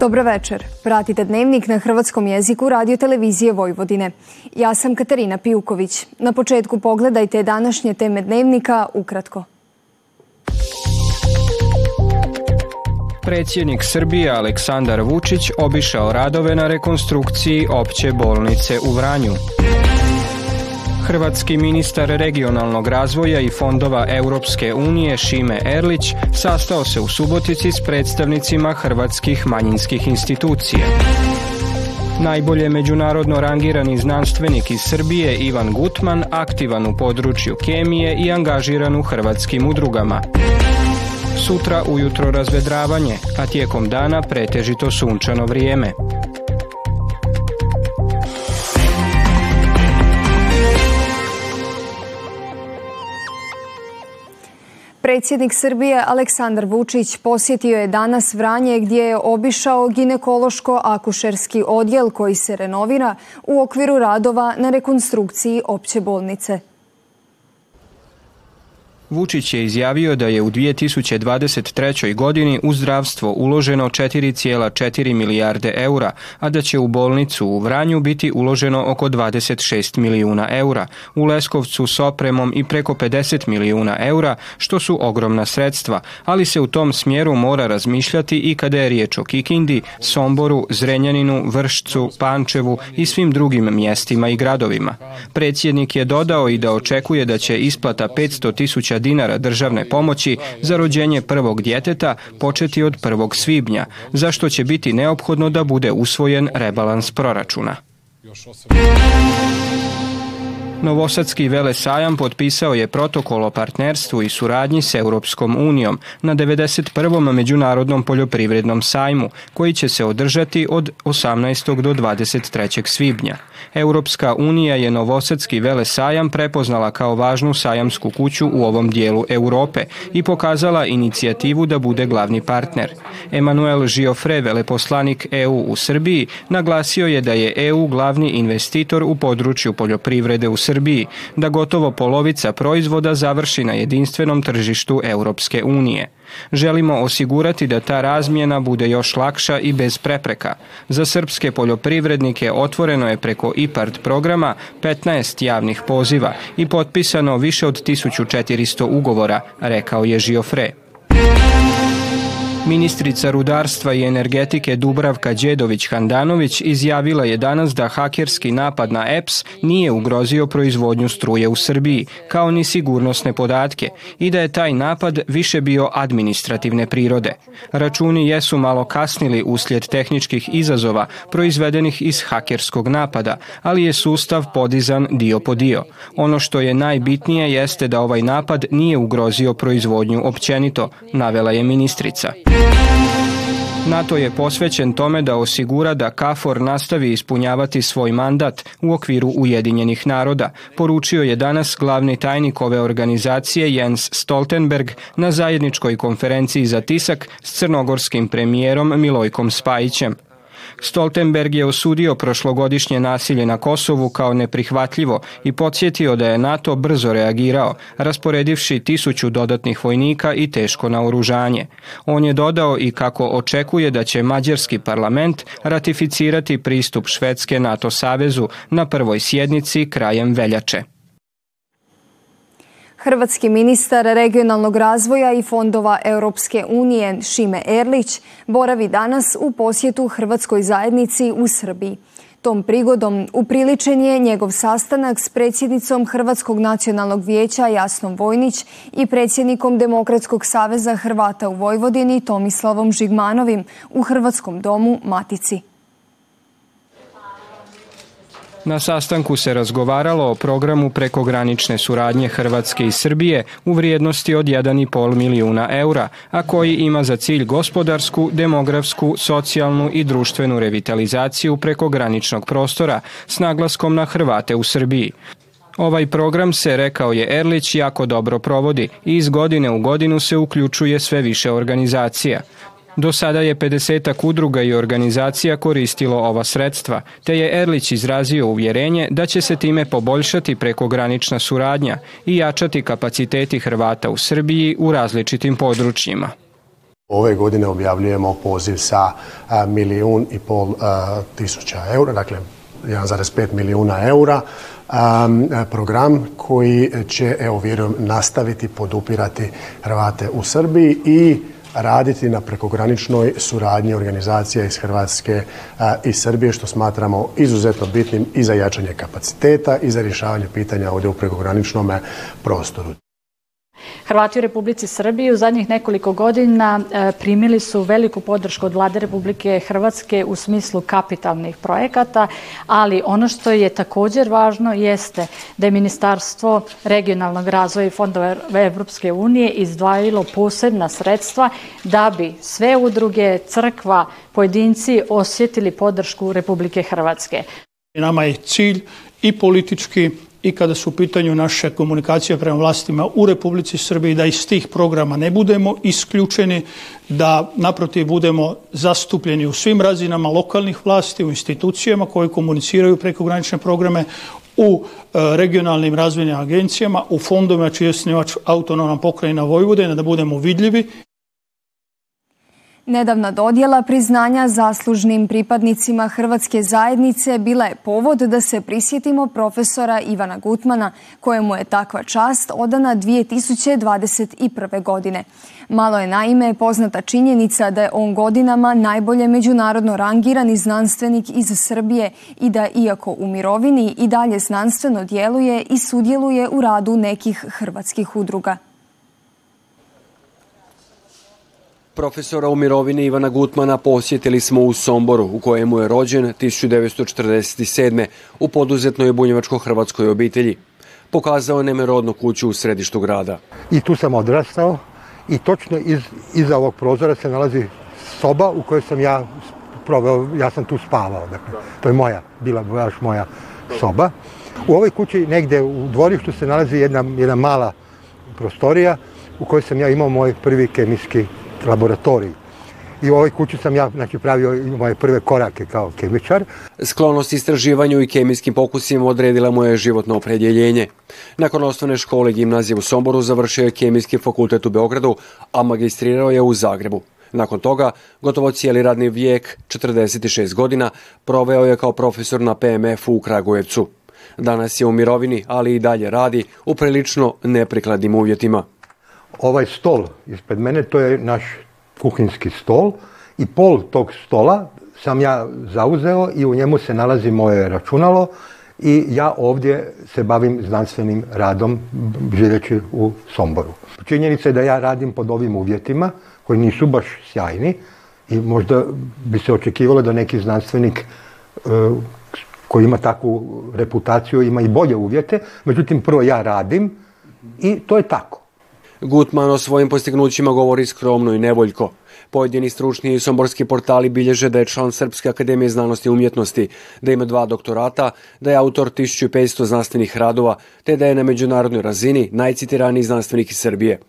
Dobro večer. Pratite dnevnik na hrvatskom jeziku radio televizije Vojvodine. Ja sam Katarina Pijuković. Na početku pogledajte današnje teme dnevnika ukratko. Predsjednik Srbije Aleksandar Vučić obišao radove na rekonstrukciji opće bolnice u Vranju. Hrvatski ministar regionalnog razvoja i fondova Europske unije Šime Erlić sastao se u Subotici s predstavnicima hrvatskih manjinskih institucija. Najbolje međunarodno rangirani znanstvenik iz Srbije Ivan Gutman aktivan u području kemije i angažiran u hrvatskim udrugama. Sutra ujutro razvedravanje, a tijekom dana pretežito sunčano vrijeme. Predsjednik Srbije Aleksandar Vučić posjetio je danas Vranje gdje je obišao ginekološko-akušerski odjel koji se renovira u okviru radova na rekonstrukciji opće bolnice. Vučić je izjavio da je u 2023. godini u zdravstvo uloženo 4,4 milijarde eura, a da će u bolnicu u Vranju biti uloženo oko 26 milijuna eura, u Leskovcu s opremom i preko 50 milijuna eura, što su ogromna sredstva, ali se u tom smjeru mora razmišljati i kada je riječ o Kikindi, Somboru, Zrenjaninu, Vršcu, Pančevu i svim drugim mjestima i gradovima. Predsjednik je dodao i da očekuje da će isplata 500 tisuća dinara državne pomoći za rođenje prvog djeteta početi od 1. svibnja, zašto će biti neophodno da bude usvojen rebalans proračuna. Novosadski velesajam potpisao je protokol o partnerstvu i suradnji s Europskom unijom na 91. Međunarodnom poljoprivrednom sajmu, koji će se održati od 18. do 23. svibnja. Europska unija je Novosadski velesajam prepoznala kao važnu sajamsku kuću u ovom dijelu Europe i pokazala inicijativu da bude glavni partner. Emanuel Giofre, veleposlanik EU u Srbiji, naglasio je da je EU glavni investitor u području poljoprivrede u Srbiji, da gotovo polovica proizvoda završi na jedinstvenom tržištu Europske unije. Želimo osigurati da ta razmjena bude još lakša i bez prepreka. Za srpske poljoprivrednike otvoreno je preko IPARD programa 15 javnih poziva i potpisano više od 1400 ugovora, rekao je Žiofre. Ministrica rudarstva i energetike Dubravka Đedović-Handanović izjavila je danas da hakerski napad na EPS nije ugrozio proizvodnju struje u Srbiji, kao ni sigurnosne podatke, i da je taj napad više bio administrativne prirode. Računi jesu malo kasnili uslijed tehničkih izazova proizvedenih iz hakerskog napada, ali je sustav podizan dio po dio. Ono što je najbitnije jeste da ovaj napad nije ugrozio proizvodnju općenito, navela je ministrica. NATO je posvećen tome da osigura da KFOR nastavi ispunjavati svoj mandat u okviru Ujedinjenih naroda, poručio je danas glavni tajnik ove organizacije Jens Stoltenberg na zajedničkoj konferenciji za tisak s crnogorskim premijerom Milojkom Spajićem. Stoltenberg je osudio prošlogodišnje nasilje na Kosovu kao neprihvatljivo i podsjetio da je NATO brzo reagirao, rasporedivši tisuću dodatnih vojnika i teško naoružanje. On je dodao i kako očekuje da će Mađarski parlament ratificirati pristup Švedske NATO savezu na prvoj sjednici krajem veljače. Hrvatski ministar regionalnog razvoja i fondova Europske unije Šime Erlić boravi danas u posjetu Hrvatskoj zajednici u Srbiji. Tom prigodom upriličen je njegov sastanak s predsjednicom Hrvatskog nacionalnog vijeća Jasnom Vojnić i predsjednikom Demokratskog saveza Hrvata u Vojvodini Tomislavom Žigmanovim u Hrvatskom domu Matici. Na sastanku se razgovaralo o programu prekogranične suradnje Hrvatske i Srbije u vrijednosti od 1,5 milijuna eura, a koji ima za cilj gospodarsku, demografsku, socijalnu i društvenu revitalizaciju prekograničnog prostora s naglaskom na Hrvate u Srbiji. Ovaj program se, rekao je Erlić, jako dobro provodi i iz godine u godinu se uključuje sve više organizacija. Do sada je 50 udruga i organizacija koristilo ova sredstva, te je Erlić izrazio uvjerenje da će se time poboljšati prekogranična suradnja i jačati kapaciteti Hrvata u Srbiji u različitim područjima. Ove godine objavljujemo poziv sa milijun i pol tisuća eura, dakle 1,5 milijuna eura program koji će, evo vjerujem, nastaviti podupirati Hrvate u Srbiji i raditi na prekograničnoj suradnji organizacija iz Hrvatske i Srbije, što smatramo izuzetno bitnim i za jačanje kapaciteta i za rješavanje pitanja ovdje u prekograničnom prostoru. Hrvati u Republici Srbiji u zadnjih nekoliko godina e, primili su veliku podršku od vlade Republike Hrvatske u smislu kapitalnih projekata, ali ono što je također važno jeste da je Ministarstvo regionalnog razvoja i fondova Evropske unije izdvajilo posebna sredstva da bi sve udruge, crkva, pojedinci osjetili podršku Republike Hrvatske. Nama je cilj i politički i kada su u pitanju naše komunikacije prema vlastima u Republici Srbiji, da iz tih programa ne budemo isključeni, da naprotiv budemo zastupljeni u svim razinama lokalnih vlasti, u institucijama koje komuniciraju prekogranične programe, u e, regionalnim razvojnim agencijama, u fondovima čiji je osnivač autonomna pokrajina Vojvodina, da budemo vidljivi Nedavna dodjela priznanja zaslužnim pripadnicima Hrvatske zajednice bila je povod da se prisjetimo profesora Ivana Gutmana, kojemu je takva čast odana 2021. godine. Malo je naime poznata činjenica da je on godinama najbolje međunarodno rangirani znanstvenik iz Srbije i da iako u mirovini i dalje znanstveno djeluje i sudjeluje u radu nekih hrvatskih udruga. Profesora u mirovini Ivana Gutmana posjetili smo u Somboru, u kojemu je rođen 1947. u poduzetnoj bunjevačko-hrvatskoj obitelji. Pokazao je nemerodnu kuću u središtu grada. I tu sam odrastao i točno iz, iza ovog prozora se nalazi soba u kojoj sam ja proveo, ja sam tu spavao. Dakle, to je moja, bila baš moja soba. U ovoj kući negdje u dvorištu se nalazi jedna, jedna mala prostorija u kojoj sam ja imao moj prvi kemijski laboratorij. I u ovoj kući sam ja znači, pravio moje prve korake kao kemičar. Sklonost istraživanju i kemijskim pokusima odredila mu je životno opredjeljenje. Nakon osnovne škole gimnazije u Somboru završio je kemijski fakultet u Beogradu, a magistrirao je u Zagrebu. Nakon toga, gotovo cijeli radni vijek, 46 godina, proveo je kao profesor na PMF-u u Kragujevcu. Danas je u mirovini, ali i dalje radi u prilično neprikladnim uvjetima ovaj stol ispred mene, to je naš kuhinski stol i pol tog stola sam ja zauzeo i u njemu se nalazi moje računalo i ja ovdje se bavim znanstvenim radom živeći u Somboru. Činjenica je da ja radim pod ovim uvjetima koji nisu baš sjajni i možda bi se očekivalo da neki znanstvenik e, koji ima takvu reputaciju ima i bolje uvjete, međutim prvo ja radim i to je tako. Gutman o svojim postignućima govori skromno i nevoljko. Pojedini stručni i somborski portali bilježe da je član Srpske akademije znanosti i umjetnosti, da ima dva doktorata, da je autor 1500 znanstvenih radova, te da je na međunarodnoj razini najcitiraniji znanstvenik iz Srbije.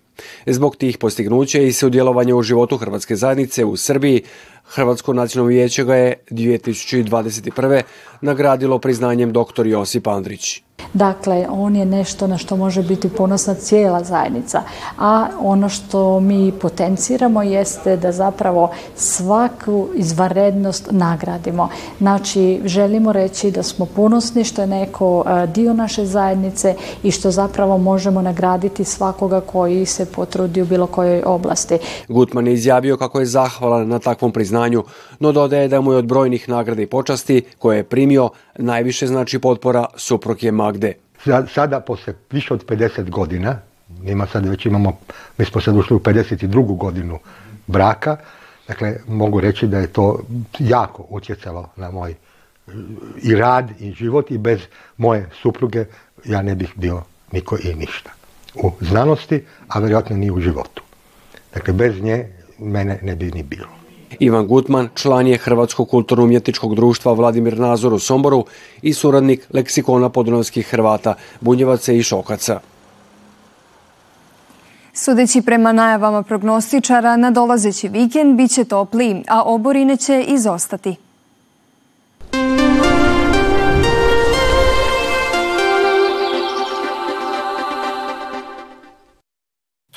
Zbog tih postignuća i sudjelovanja u životu Hrvatske zajednice u Srbiji, Hrvatsko nacionalno vijeće ga je 2021. nagradilo priznanjem dr. Josip Andrić. Dakle, on je nešto na što može biti ponosna cijela zajednica. A ono što mi potenciramo jeste da zapravo svaku izvanrednost nagradimo. Znači, želimo reći da smo ponosni što je neko e, dio naše zajednice i što zapravo možemo nagraditi svakoga koji se potrudi u bilo kojoj oblasti. Gutman je izjavio kako je zahvalan na takvom priznanju, no dodaje da mu je od brojnih nagrada i počasti koje je primio najviše znači potpora suprug je Magde. Sada, posle više od 50 godina, ima sad već imamo, mi smo sad ušli u 52. godinu braka, dakle mogu reći da je to jako utjecalo na moj i rad i život i bez moje supruge ja ne bih bio niko i ništa. U znanosti, a vjerojatno ni u životu. Dakle, bez nje mene ne bi ni bilo. Ivan Gutman, član je Hrvatskog kulturno-umjetničkog društva Vladimir Nazor u Somboru i suradnik leksikona podunavskih Hrvata, Bunjevaca i Šokaca. Sudeći prema najavama prognostičara, na dolazeći vikend bit će topli, a oborine će izostati.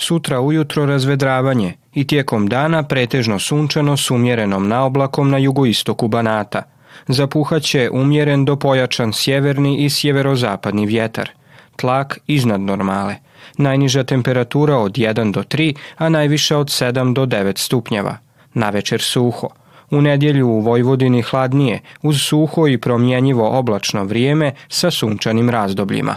Sutra ujutro razvedravanje i tijekom dana pretežno sunčano s umjerenom naoblakom na jugoistoku Banata. Zapuhaće umjeren do pojačan sjeverni i sjeverozapadni vjetar. Tlak iznad normale. Najniža temperatura od 1 do 3, a najviša od 7 do 9 stupnjeva. Na večer suho. U nedjelju u Vojvodini hladnije, uz suho i promjenjivo oblačno vrijeme sa sunčanim razdobljima.